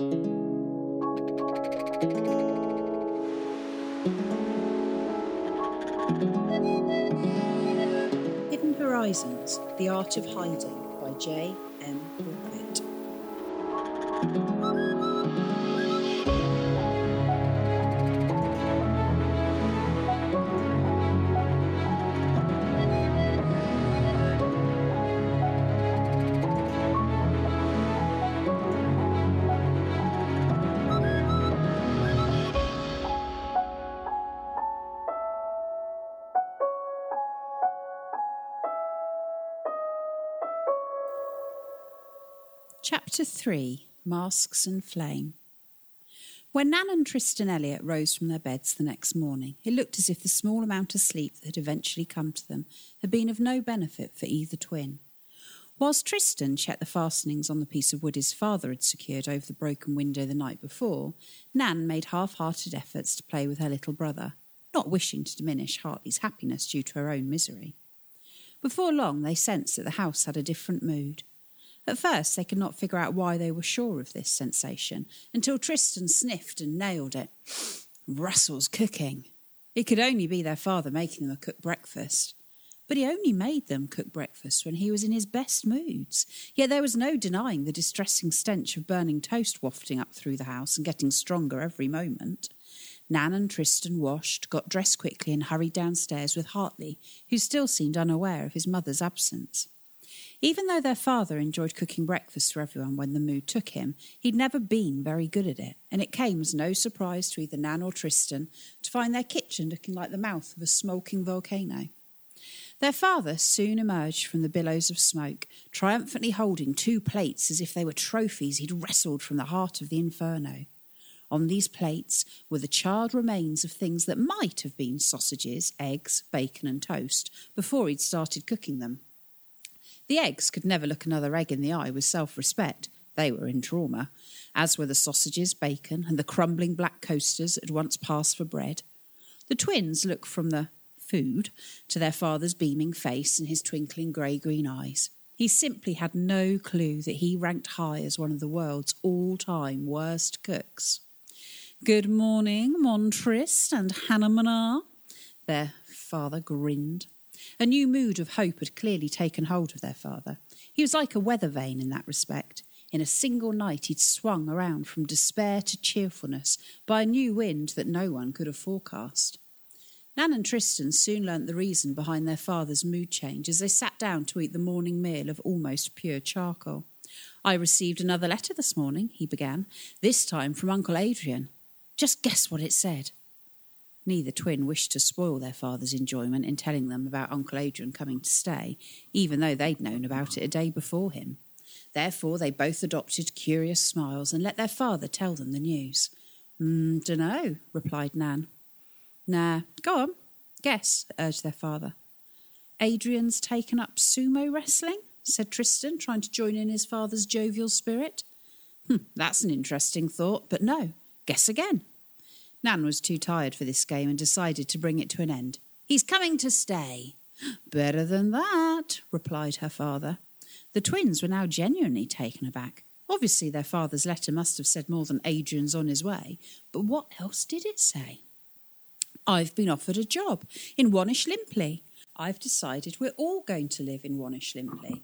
Hidden Horizons The Art of Hiding by J. M. Pulpit. Chapter 3 Masks and Flame. When Nan and Tristan Elliot rose from their beds the next morning, it looked as if the small amount of sleep that had eventually come to them had been of no benefit for either twin. Whilst Tristan checked the fastenings on the piece of wood his father had secured over the broken window the night before, Nan made half hearted efforts to play with her little brother, not wishing to diminish Hartley's happiness due to her own misery. Before long, they sensed that the house had a different mood. At first, they could not figure out why they were sure of this sensation until Tristan sniffed and nailed it. Russell's cooking. It could only be their father making them a cooked breakfast. But he only made them cook breakfast when he was in his best moods. Yet there was no denying the distressing stench of burning toast wafting up through the house and getting stronger every moment. Nan and Tristan washed, got dressed quickly, and hurried downstairs with Hartley, who still seemed unaware of his mother's absence. Even though their father enjoyed cooking breakfast for everyone when the mood took him, he'd never been very good at it, and it came as no surprise to either Nan or Tristan to find their kitchen looking like the mouth of a smoking volcano. Their father soon emerged from the billows of smoke, triumphantly holding two plates as if they were trophies he'd wrestled from the heart of the inferno. On these plates were the charred remains of things that might have been sausages, eggs, bacon, and toast before he'd started cooking them. The eggs could never look another egg in the eye with self respect. They were in trauma, as were the sausages, bacon, and the crumbling black coasters that had once passed for bread. The twins looked from the food to their father's beaming face and his twinkling grey green eyes. He simply had no clue that he ranked high as one of the world's all time worst cooks. Good morning, Montrist and Hannah Manar. Their father grinned. A new mood of hope had clearly taken hold of their father. He was like a weather vane in that respect. In a single night, he'd swung around from despair to cheerfulness by a new wind that no one could have forecast. Nan and Tristan soon learnt the reason behind their father's mood change as they sat down to eat the morning meal of almost pure charcoal. I received another letter this morning, he began, this time from Uncle Adrian. Just guess what it said. Neither twin wished to spoil their father's enjoyment in telling them about Uncle Adrian coming to stay, even though they'd known about it a day before him. Therefore, they both adopted curious smiles and let their father tell them the news. Mm, dunno, replied Nan. Nah, go on. Guess, urged their father. Adrian's taken up sumo wrestling, said Tristan, trying to join in his father's jovial spirit. Hm, that's an interesting thought, but no. Guess again. Nan was too tired for this game and decided to bring it to an end. He's coming to stay. Better than that, replied her father. The twins were now genuinely taken aback. Obviously, their father's letter must have said more than Adrian's on his way, but what else did it say? I've been offered a job in Wannish Limply. I've decided we're all going to live in Wannish Limply.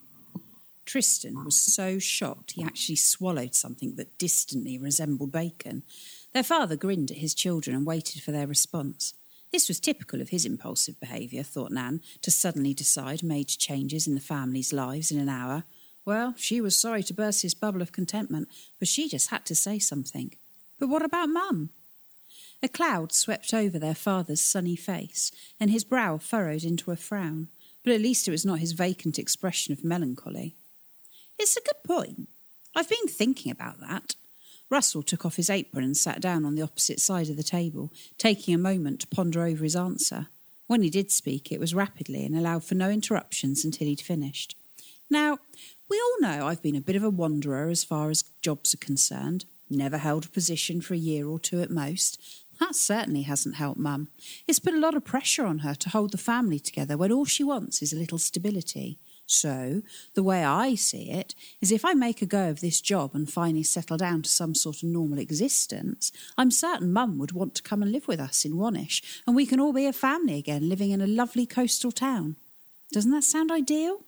Tristan was so shocked he actually swallowed something that distantly resembled bacon. Their father grinned at his children and waited for their response. This was typical of his impulsive behaviour, thought Nan, to suddenly decide major changes in the family's lives in an hour. Well, she was sorry to burst his bubble of contentment, but she just had to say something. But what about Mum? A cloud swept over their father's sunny face, and his brow furrowed into a frown, but at least it was not his vacant expression of melancholy. It's a good point. I've been thinking about that. Russell took off his apron and sat down on the opposite side of the table, taking a moment to ponder over his answer. When he did speak, it was rapidly and allowed for no interruptions until he'd finished. Now, we all know I've been a bit of a wanderer as far as jobs are concerned. Never held a position for a year or two at most. That certainly hasn't helped Mum. It's put a lot of pressure on her to hold the family together when all she wants is a little stability. So, the way I see it is if I make a go of this job and finally settle down to some sort of normal existence, I'm certain Mum would want to come and live with us in Wannish and we can all be a family again living in a lovely coastal town. Doesn't that sound ideal?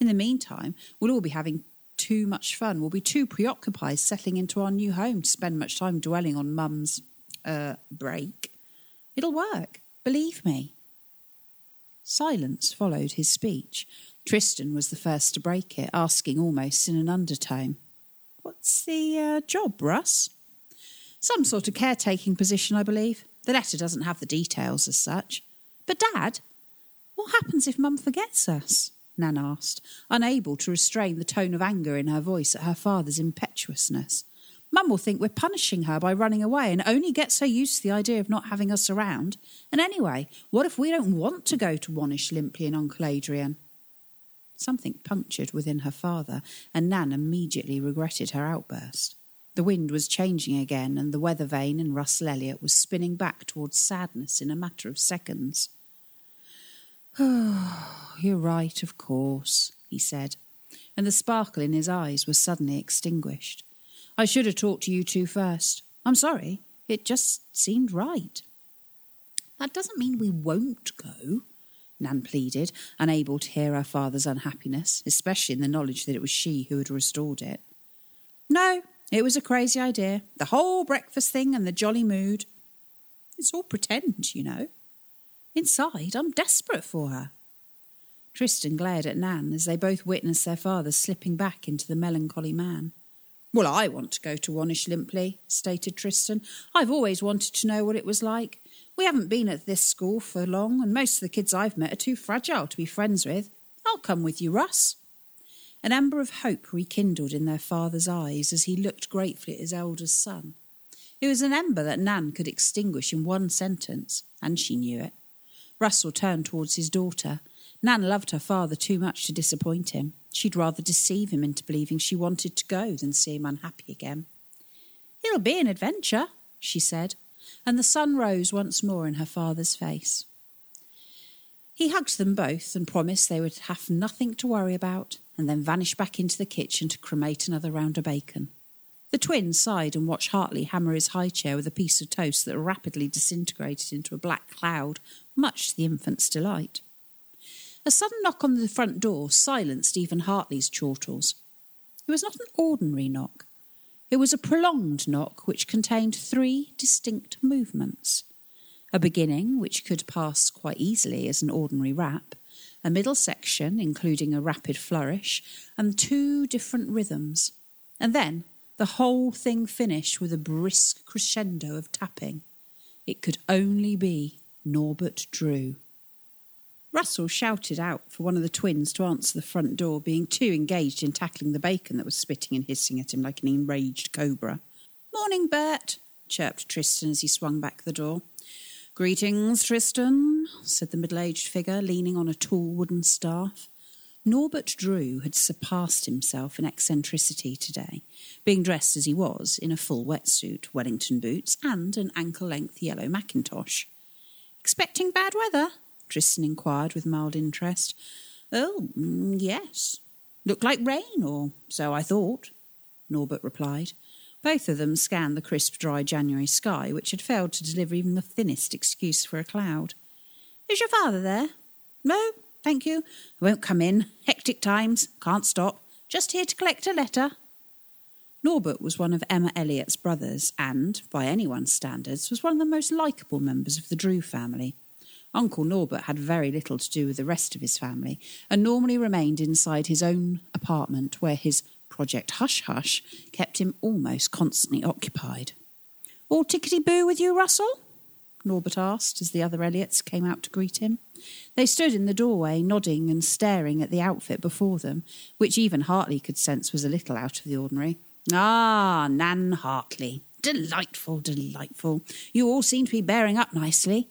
In the meantime, we'll all be having too much fun. We'll be too preoccupied settling into our new home to spend much time dwelling on Mum's uh, break. It'll work, believe me. Silence followed his speech. Tristan was the first to break it, asking almost in an undertone, What's the uh, job, Russ? Some sort of caretaking position, I believe. The letter doesn't have the details as such. But, Dad, what happens if Mum forgets us? Nan asked, unable to restrain the tone of anger in her voice at her father's impetuousness. Mum will think we're punishing her by running away and only get so used to the idea of not having us around. And anyway, what if we don't want to go to Wannish Limply and Uncle Adrian? Something punctured within her father, and Nan immediately regretted her outburst. The wind was changing again, and the weather vane in Russell Elliot was spinning back towards sadness in a matter of seconds. Oh, you're right, of course, he said, and the sparkle in his eyes was suddenly extinguished. I should have talked to you two first. I'm sorry, it just seemed right. That doesn't mean we won't go, Nan pleaded, unable to hear her father's unhappiness, especially in the knowledge that it was she who had restored it. No, it was a crazy idea. The whole breakfast thing and the jolly mood. It's all pretend, you know. Inside, I'm desperate for her. Tristan glared at Nan as they both witnessed their father slipping back into the melancholy man. Well, I want to go to Wannish Limply, stated Tristan. I've always wanted to know what it was like. We haven't been at this school for long, and most of the kids I've met are too fragile to be friends with. I'll come with you, Russ. An ember of hope rekindled in their father's eyes as he looked gratefully at his eldest son. It was an ember that Nan could extinguish in one sentence, and she knew it. Russell turned towards his daughter. Nan loved her father too much to disappoint him. She'd rather deceive him into believing she wanted to go than see him unhappy again. It'll be an adventure, she said, and the sun rose once more in her father's face. He hugged them both and promised they would have nothing to worry about, and then vanished back into the kitchen to cremate another round of bacon. The twins sighed and watched Hartley hammer his high chair with a piece of toast that rapidly disintegrated into a black cloud, much to the infant's delight. A sudden knock on the front door silenced even Hartley's chortles. It was not an ordinary knock. It was a prolonged knock which contained three distinct movements a beginning, which could pass quite easily as an ordinary rap, a middle section, including a rapid flourish, and two different rhythms, and then the whole thing finished with a brisk crescendo of tapping. It could only be Norbert Drew. Russell shouted out for one of the twins to answer the front door, being too engaged in tackling the bacon that was spitting and hissing at him like an enraged cobra. Morning, Bert, chirped Tristan as he swung back the door. Greetings, Tristan, said the middle aged figure, leaning on a tall wooden staff. Norbert Drew had surpassed himself in eccentricity today, being dressed as he was in a full wetsuit, Wellington boots, and an ankle length yellow mackintosh. Expecting bad weather? Tristan inquired with mild interest. Oh, mm, yes. Looked like rain, or so I thought, Norbert replied. Both of them scanned the crisp, dry January sky, which had failed to deliver even the thinnest excuse for a cloud. Is your father there? No, thank you. I won't come in. Hectic times. Can't stop. Just here to collect a letter. Norbert was one of Emma Elliot's brothers and, by anyone's standards, was one of the most likeable members of the Drew family. Uncle Norbert had very little to do with the rest of his family and normally remained inside his own apartment where his Project Hush Hush kept him almost constantly occupied. All tickety boo with you, Russell? Norbert asked as the other Elliots came out to greet him. They stood in the doorway, nodding and staring at the outfit before them, which even Hartley could sense was a little out of the ordinary. Ah, Nan Hartley. Delightful, delightful. You all seem to be bearing up nicely.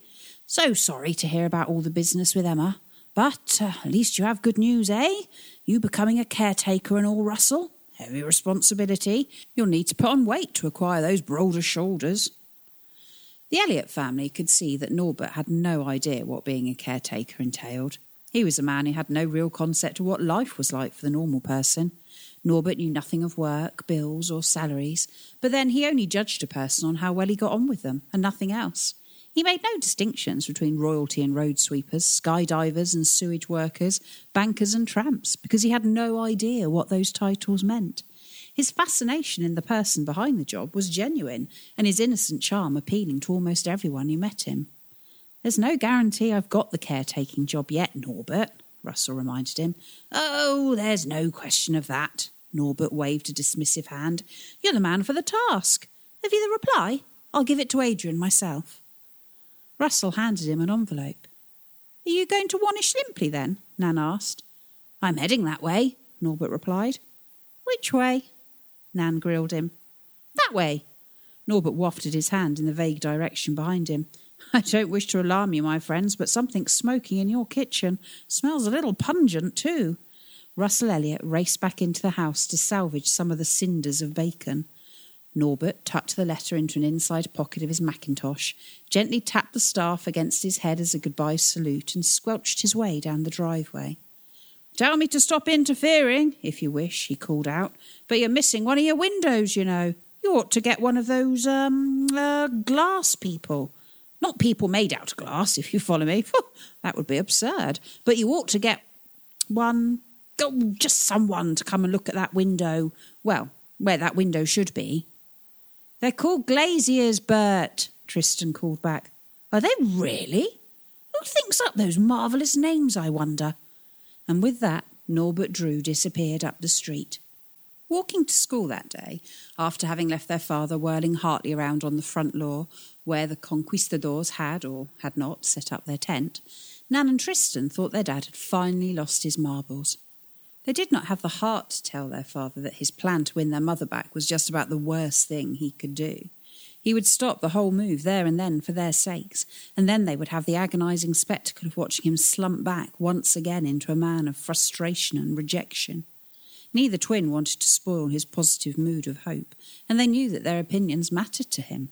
So sorry to hear about all the business with Emma. But uh, at least you have good news, eh? You becoming a caretaker and all, Russell. Heavy responsibility. You'll need to put on weight to acquire those broader shoulders. The Elliot family could see that Norbert had no idea what being a caretaker entailed. He was a man who had no real concept of what life was like for the normal person. Norbert knew nothing of work, bills, or salaries, but then he only judged a person on how well he got on with them, and nothing else. He made no distinctions between royalty and road sweepers, skydivers and sewage workers, bankers and tramps, because he had no idea what those titles meant. His fascination in the person behind the job was genuine, and his innocent charm appealing to almost everyone who met him. There's no guarantee I've got the caretaking job yet, Norbert, Russell reminded him. Oh, there's no question of that. Norbert waved a dismissive hand. You're the man for the task. Have you the reply? I'll give it to Adrian myself. Russell handed him an envelope. Are you going to Wannish Limply then? Nan asked. I'm heading that way, Norbert replied. Which way? Nan grilled him. That way. Norbert wafted his hand in the vague direction behind him. I don't wish to alarm you, my friends, but something's smoking in your kitchen. Smells a little pungent, too. Russell Elliot raced back into the house to salvage some of the cinders of bacon. Norbert tucked the letter into an inside pocket of his mackintosh, gently tapped the staff against his head as a goodbye salute, and squelched his way down the driveway. Tell me to stop interfering, if you wish, he called out, but you're missing one of your windows, you know. You ought to get one of those, um, uh, glass people. Not people made out of glass, if you follow me. that would be absurd. But you ought to get one, oh, just someone to come and look at that window. Well, where that window should be. They're called glaziers, Bert, Tristan called back. Are they really? Who thinks up those marvellous names, I wonder? And with that, Norbert Drew disappeared up the street. Walking to school that day, after having left their father whirling Hartley around on the front lawn where the conquistadors had or had not set up their tent, Nan and Tristan thought their dad had finally lost his marbles. They did not have the heart to tell their father that his plan to win their mother back was just about the worst thing he could do. He would stop the whole move there and then for their sakes, and then they would have the agonising spectacle of watching him slump back once again into a man of frustration and rejection. Neither twin wanted to spoil his positive mood of hope, and they knew that their opinions mattered to him.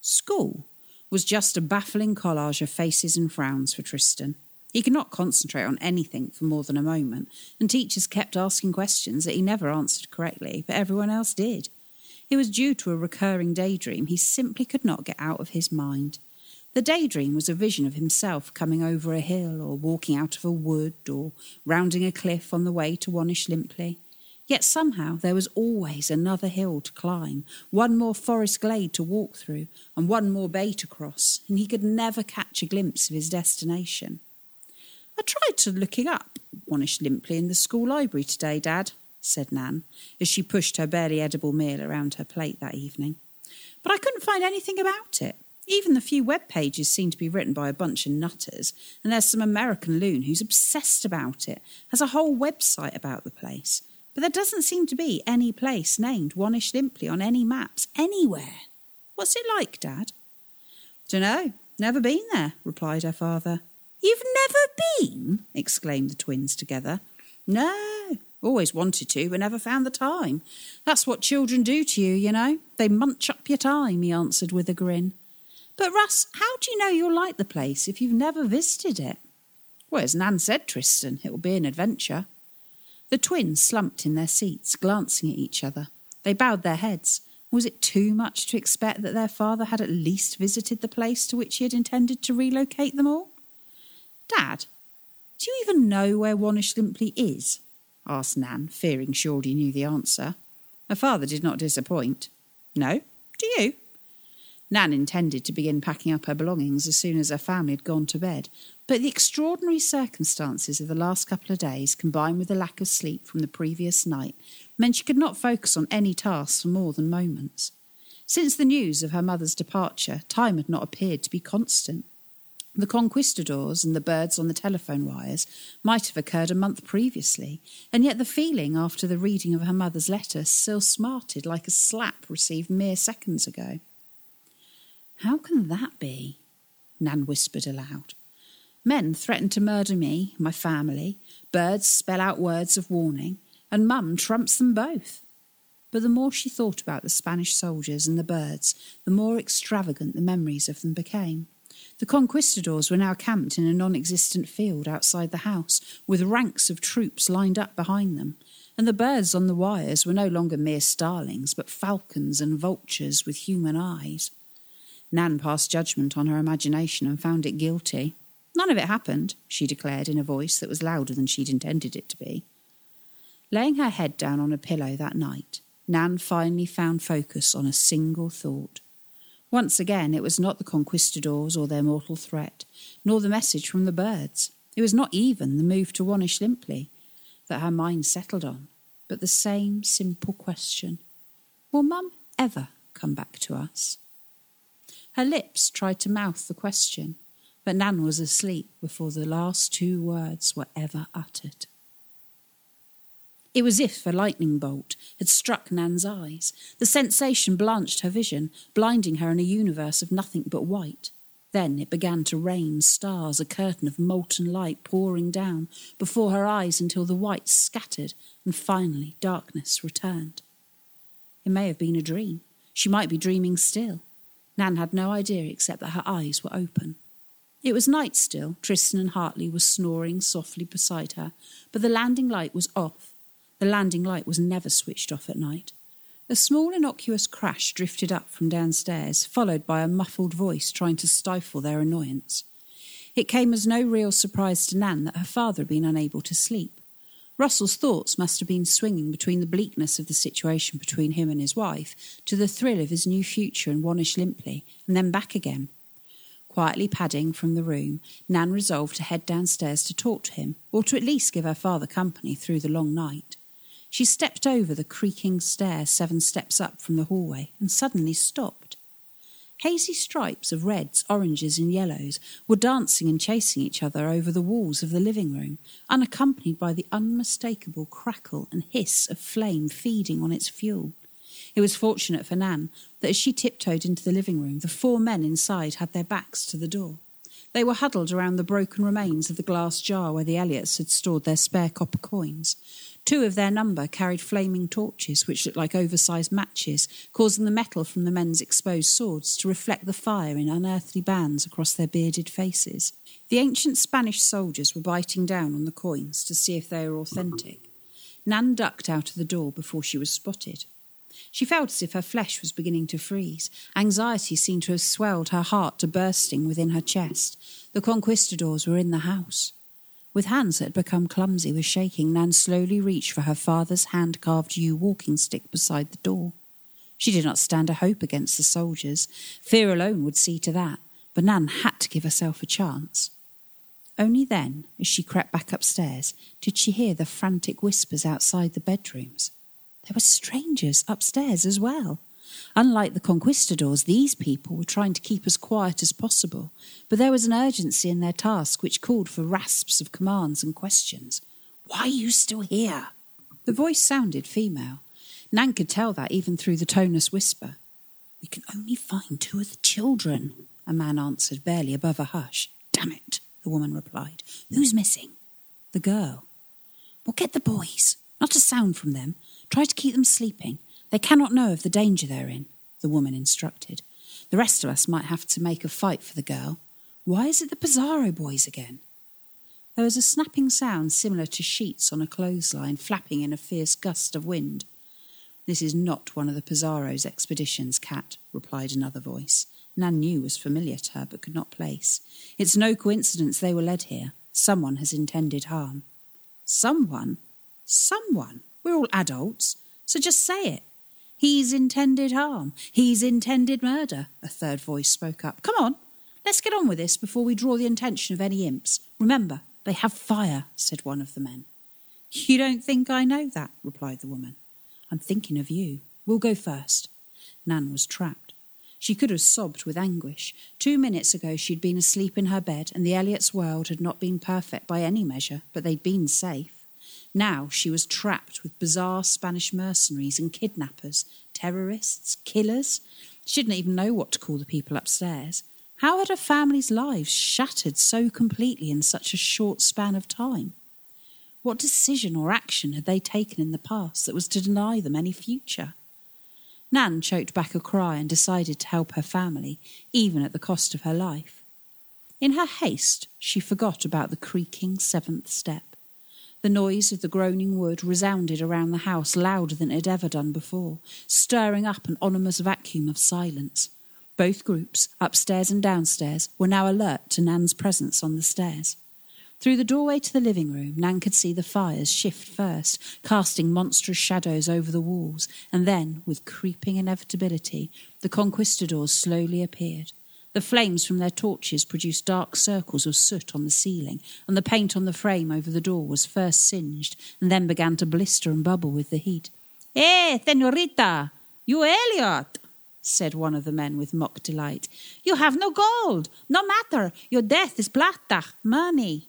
School was just a baffling collage of faces and frowns for Tristan. He could not concentrate on anything for more than a moment, and teachers kept asking questions that he never answered correctly, but everyone else did. It was due to a recurring daydream he simply could not get out of his mind. The daydream was a vision of himself coming over a hill, or walking out of a wood, or rounding a cliff on the way to Wannish Limply. Yet somehow there was always another hill to climb, one more forest glade to walk through, and one more bay to cross, and he could never catch a glimpse of his destination. I tried to looking up Wannish Limply in the school library today, Dad, said Nan, as she pushed her barely edible meal around her plate that evening. But I couldn't find anything about it. Even the few web pages seem to be written by a bunch of nutters, and there's some American loon who's obsessed about it, has a whole website about the place. But there doesn't seem to be any place named Wannish Limply on any maps anywhere. What's it like, Dad? Dunno, never been there, replied her father. You've never been? exclaimed the twins together. No, always wanted to, but never found the time. That's what children do to you, you know. They munch up your time, he answered with a grin. But, Russ, how do you know you'll like the place if you've never visited it? Well, as Nan said, Tristan, it will be an adventure. The twins slumped in their seats, glancing at each other. They bowed their heads. Was it too much to expect that their father had at least visited the place to which he had intended to relocate them all? Dad, do you even know where Wannish Limply is? asked Nan, fearing Shorty knew the answer. Her father did not disappoint. No, do you? Nan intended to begin packing up her belongings as soon as her family had gone to bed, but the extraordinary circumstances of the last couple of days, combined with the lack of sleep from the previous night, meant she could not focus on any tasks for more than moments. Since the news of her mother's departure, time had not appeared to be constant. The conquistadors and the birds on the telephone wires might have occurred a month previously, and yet the feeling after the reading of her mother's letter still smarted like a slap received mere seconds ago. How can that be? Nan whispered aloud. Men threaten to murder me, my family, birds spell out words of warning, and Mum trumps them both. But the more she thought about the Spanish soldiers and the birds, the more extravagant the memories of them became. The conquistadors were now camped in a non existent field outside the house, with ranks of troops lined up behind them, and the birds on the wires were no longer mere starlings, but falcons and vultures with human eyes. Nan passed judgment on her imagination and found it guilty. None of it happened, she declared in a voice that was louder than she'd intended it to be. Laying her head down on a pillow that night, Nan finally found focus on a single thought. Once again, it was not the conquistadors or their mortal threat, nor the message from the birds. It was not even the move to Wannish Limply that her mind settled on, but the same simple question Will Mum ever come back to us? Her lips tried to mouth the question, but Nan was asleep before the last two words were ever uttered. It was as if a lightning bolt had struck Nan's eyes. The sensation blanched her vision, blinding her in a universe of nothing but white. Then it began to rain stars, a curtain of molten light pouring down before her eyes until the white scattered and finally darkness returned. It may have been a dream. She might be dreaming still. Nan had no idea except that her eyes were open. It was night still. Tristan and Hartley were snoring softly beside her, but the landing light was off the landing light was never switched off at night. A small, innocuous crash drifted up from downstairs, followed by a muffled voice trying to stifle their annoyance. It came as no real surprise to Nan that her father had been unable to sleep. Russell's thoughts must have been swinging between the bleakness of the situation between him and his wife to the thrill of his new future in Wannish Limply, and then back again. Quietly padding from the room, Nan resolved to head downstairs to talk to him, or to at least give her father company through the long night. She stepped over the creaking stair seven steps up from the hallway and suddenly stopped. Hazy stripes of reds, oranges, and yellows were dancing and chasing each other over the walls of the living room, unaccompanied by the unmistakable crackle and hiss of flame feeding on its fuel. It was fortunate for Nan that as she tiptoed into the living room, the four men inside had their backs to the door. They were huddled around the broken remains of the glass jar where the Elliots had stored their spare copper coins. Two of their number carried flaming torches, which looked like oversized matches, causing the metal from the men's exposed swords to reflect the fire in unearthly bands across their bearded faces. The ancient Spanish soldiers were biting down on the coins to see if they were authentic. Nan ducked out of the door before she was spotted. She felt as if her flesh was beginning to freeze. Anxiety seemed to have swelled her heart to bursting within her chest. The conquistadors were in the house. With hands that had become clumsy with shaking, Nan slowly reached for her father's hand carved yew walking stick beside the door. She did not stand a hope against the soldiers. Fear alone would see to that, but Nan had to give herself a chance. Only then, as she crept back upstairs, did she hear the frantic whispers outside the bedrooms. There were strangers upstairs as well. Unlike the conquistadors, these people were trying to keep as quiet as possible, but there was an urgency in their task which called for rasps of commands and questions. Why are you still here? The voice sounded female. Nan could tell that even through the toneless whisper. We can only find two of the children, a man answered, barely above a hush. Damn it, the woman replied. Who's missing? The girl. Well, get the boys. Not a sound from them. Try to keep them sleeping. They cannot know of the danger they're in, the woman instructed. The rest of us might have to make a fight for the girl. Why is it the Pizarro boys again? There was a snapping sound similar to sheets on a clothesline flapping in a fierce gust of wind. This is not one of the Pizarro's expeditions, Cat, replied another voice. Nan knew was familiar to her but could not place. It's no coincidence they were led here. Someone has intended harm. Someone? Someone? We're all adults, so just say it. He's intended harm. He's intended murder, a third voice spoke up. Come on, let's get on with this before we draw the attention of any imps. Remember, they have fire, said one of the men. You don't think I know that, replied the woman. I'm thinking of you. We'll go first. Nan was trapped. She could have sobbed with anguish. Two minutes ago she'd been asleep in her bed, and the Elliots' world had not been perfect by any measure, but they'd been safe. Now she was trapped with bizarre Spanish mercenaries and kidnappers, terrorists, killers. She didn't even know what to call the people upstairs. How had her family's lives shattered so completely in such a short span of time? What decision or action had they taken in the past that was to deny them any future? Nan choked back a cry and decided to help her family, even at the cost of her life. In her haste, she forgot about the creaking seventh step. The noise of the groaning wood resounded around the house louder than it had ever done before, stirring up an ominous vacuum of silence. Both groups, upstairs and downstairs, were now alert to Nan's presence on the stairs. Through the doorway to the living room, Nan could see the fires shift first, casting monstrous shadows over the walls, and then, with creeping inevitability, the conquistadors slowly appeared. The flames from their torches produced dark circles of soot on the ceiling, and the paint on the frame over the door was first singed and then began to blister and bubble with the heat. Eh, senorita, you Elliot, said one of the men with mock delight. You have no gold. No matter. Your death is plata, money.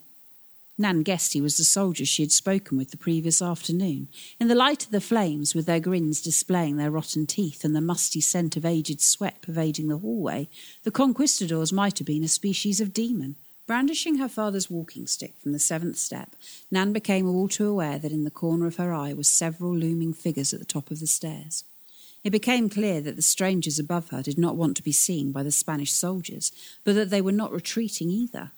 Nan guessed he was the soldier she had spoken with the previous afternoon. In the light of the flames, with their grins displaying their rotten teeth and the musty scent of aged sweat pervading the hallway, the conquistadors might have been a species of demon. Brandishing her father's walking stick from the seventh step, Nan became all too aware that in the corner of her eye were several looming figures at the top of the stairs. It became clear that the strangers above her did not want to be seen by the Spanish soldiers, but that they were not retreating either.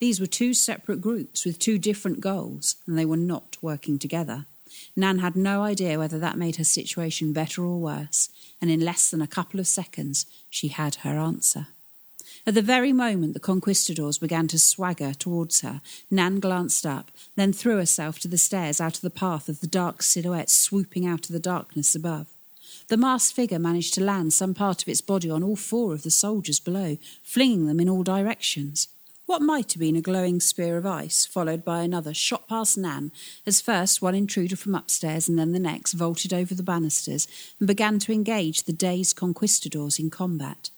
These were two separate groups with two different goals, and they were not working together. Nan had no idea whether that made her situation better or worse, and in less than a couple of seconds she had her answer. At the very moment the conquistadors began to swagger towards her, Nan glanced up, then threw herself to the stairs out of the path of the dark silhouette swooping out of the darkness above. The masked figure managed to land some part of its body on all four of the soldiers below, flinging them in all directions. What might have been a glowing spear of ice, followed by another, shot past Nan, as first one intruder from upstairs and then the next vaulted over the banisters and began to engage the dazed conquistadors in combat.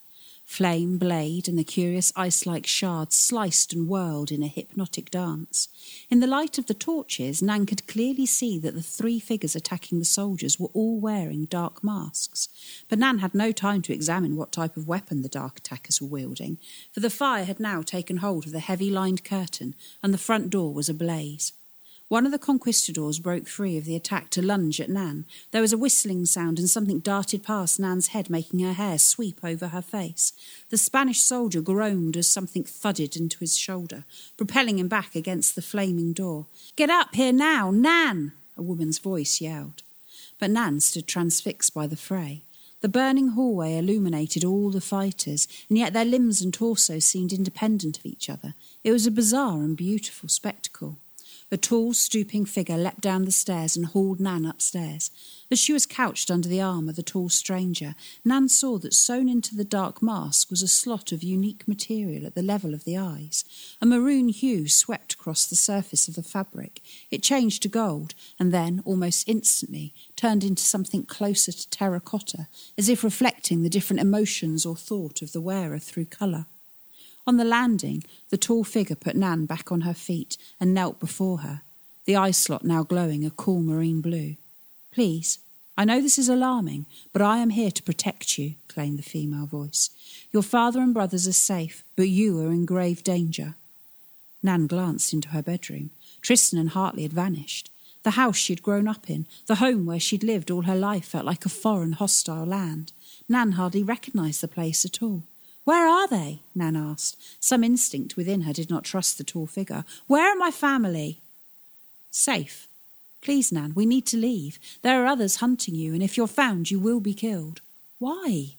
Flame, blade, and the curious ice like shards sliced and whirled in a hypnotic dance. In the light of the torches, Nan could clearly see that the three figures attacking the soldiers were all wearing dark masks. But Nan had no time to examine what type of weapon the dark attackers were wielding, for the fire had now taken hold of the heavy lined curtain, and the front door was ablaze. One of the conquistadors broke free of the attack to lunge at Nan. There was a whistling sound, and something darted past Nan's head, making her hair sweep over her face. The Spanish soldier groaned as something thudded into his shoulder, propelling him back against the flaming door. Get up here now, Nan! a woman's voice yelled. But Nan stood transfixed by the fray. The burning hallway illuminated all the fighters, and yet their limbs and torsos seemed independent of each other. It was a bizarre and beautiful spectacle. A tall, stooping figure leapt down the stairs and hauled Nan upstairs. As she was couched under the arm of the tall stranger, Nan saw that sewn into the dark mask was a slot of unique material at the level of the eyes. A maroon hue swept across the surface of the fabric. It changed to gold, and then, almost instantly, turned into something closer to terracotta, as if reflecting the different emotions or thought of the wearer through colour. On the landing, the tall figure put Nan back on her feet and knelt before her, the eye slot now glowing a cool marine blue. Please, I know this is alarming, but I am here to protect you, claimed the female voice. Your father and brothers are safe, but you are in grave danger. Nan glanced into her bedroom. Tristan and Hartley had vanished. The house she had grown up in, the home where she'd lived all her life, felt like a foreign, hostile land. Nan hardly recognised the place at all. Where are they? Nan asked. Some instinct within her did not trust the tall figure. Where are my family? Safe. Please, Nan, we need to leave. There are others hunting you, and if you're found, you will be killed. Why?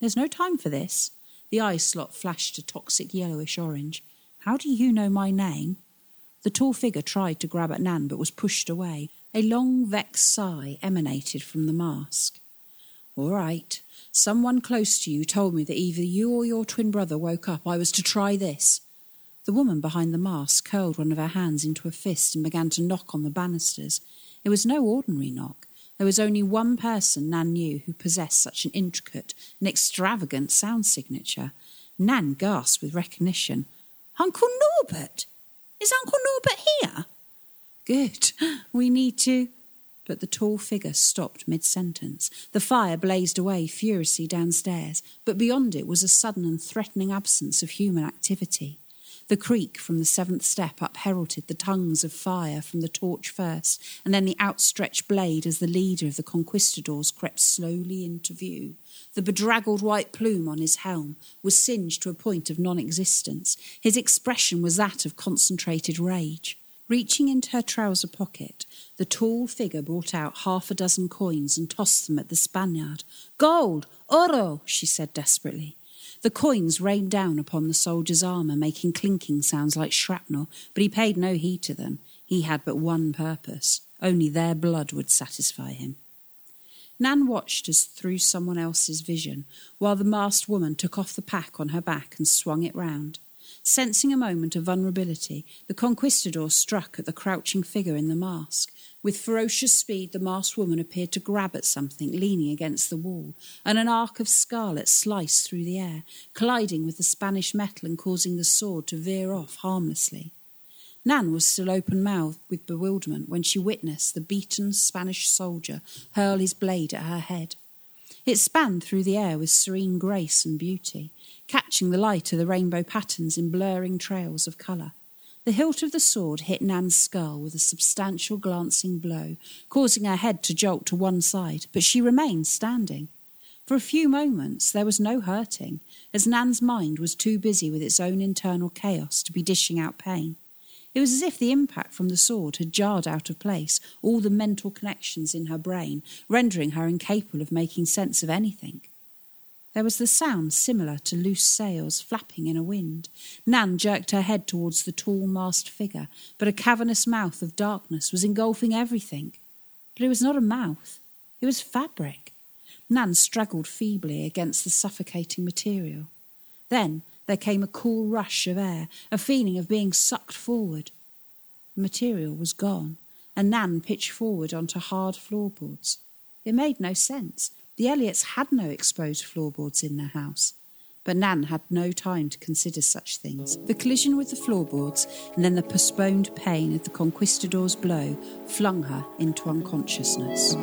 There's no time for this. The eye slot flashed a toxic yellowish orange. How do you know my name? The tall figure tried to grab at Nan, but was pushed away. A long, vexed sigh emanated from the mask. All right, Someone close to you told me that either you or your twin brother woke up. I was to try this. The woman behind the mask curled one of her hands into a fist and began to knock on the banisters. It was no ordinary knock. There was only one person Nan knew who possessed such an intricate and extravagant sound signature. Nan gasped with recognition. Uncle Norbert! Is Uncle Norbert here? Good. We need to but the tall figure stopped mid sentence. The fire blazed away furiously downstairs, but beyond it was a sudden and threatening absence of human activity. The creak from the seventh step upheralded the tongues of fire from the torch first, and then the outstretched blade as the leader of the conquistadors crept slowly into view. The bedraggled white plume on his helm was singed to a point of non existence. His expression was that of concentrated rage. Reaching into her trouser pocket, the tall figure brought out half a dozen coins and tossed them at the Spaniard. Gold! Oro! she said desperately. The coins rained down upon the soldier's armour, making clinking sounds like shrapnel, but he paid no heed to them. He had but one purpose only their blood would satisfy him. Nan watched as through someone else's vision, while the masked woman took off the pack on her back and swung it round. Sensing a moment of vulnerability, the conquistador struck at the crouching figure in the mask. With ferocious speed, the masked woman appeared to grab at something leaning against the wall, and an arc of scarlet sliced through the air, colliding with the Spanish metal and causing the sword to veer off harmlessly. Nan was still open mouthed with bewilderment when she witnessed the beaten Spanish soldier hurl his blade at her head. It spanned through the air with serene grace and beauty, catching the light of the rainbow patterns in blurring trails of colour. The hilt of the sword hit Nan's skull with a substantial glancing blow, causing her head to jolt to one side, but she remained standing. For a few moments there was no hurting, as Nan's mind was too busy with its own internal chaos to be dishing out pain. It was as if the impact from the sword had jarred out of place all the mental connections in her brain, rendering her incapable of making sense of anything. There was the sound similar to loose sails flapping in a wind. Nan jerked her head towards the tall masked figure, but a cavernous mouth of darkness was engulfing everything. But it was not a mouth, it was fabric. Nan struggled feebly against the suffocating material. Then there came a cool rush of air, a feeling of being sucked forward. The material was gone, and Nan pitched forward onto hard floorboards. It made no sense. The Elliots had no exposed floorboards in their house. But Nan had no time to consider such things. The collision with the floorboards and then the postponed pain of the conquistador's blow flung her into unconsciousness.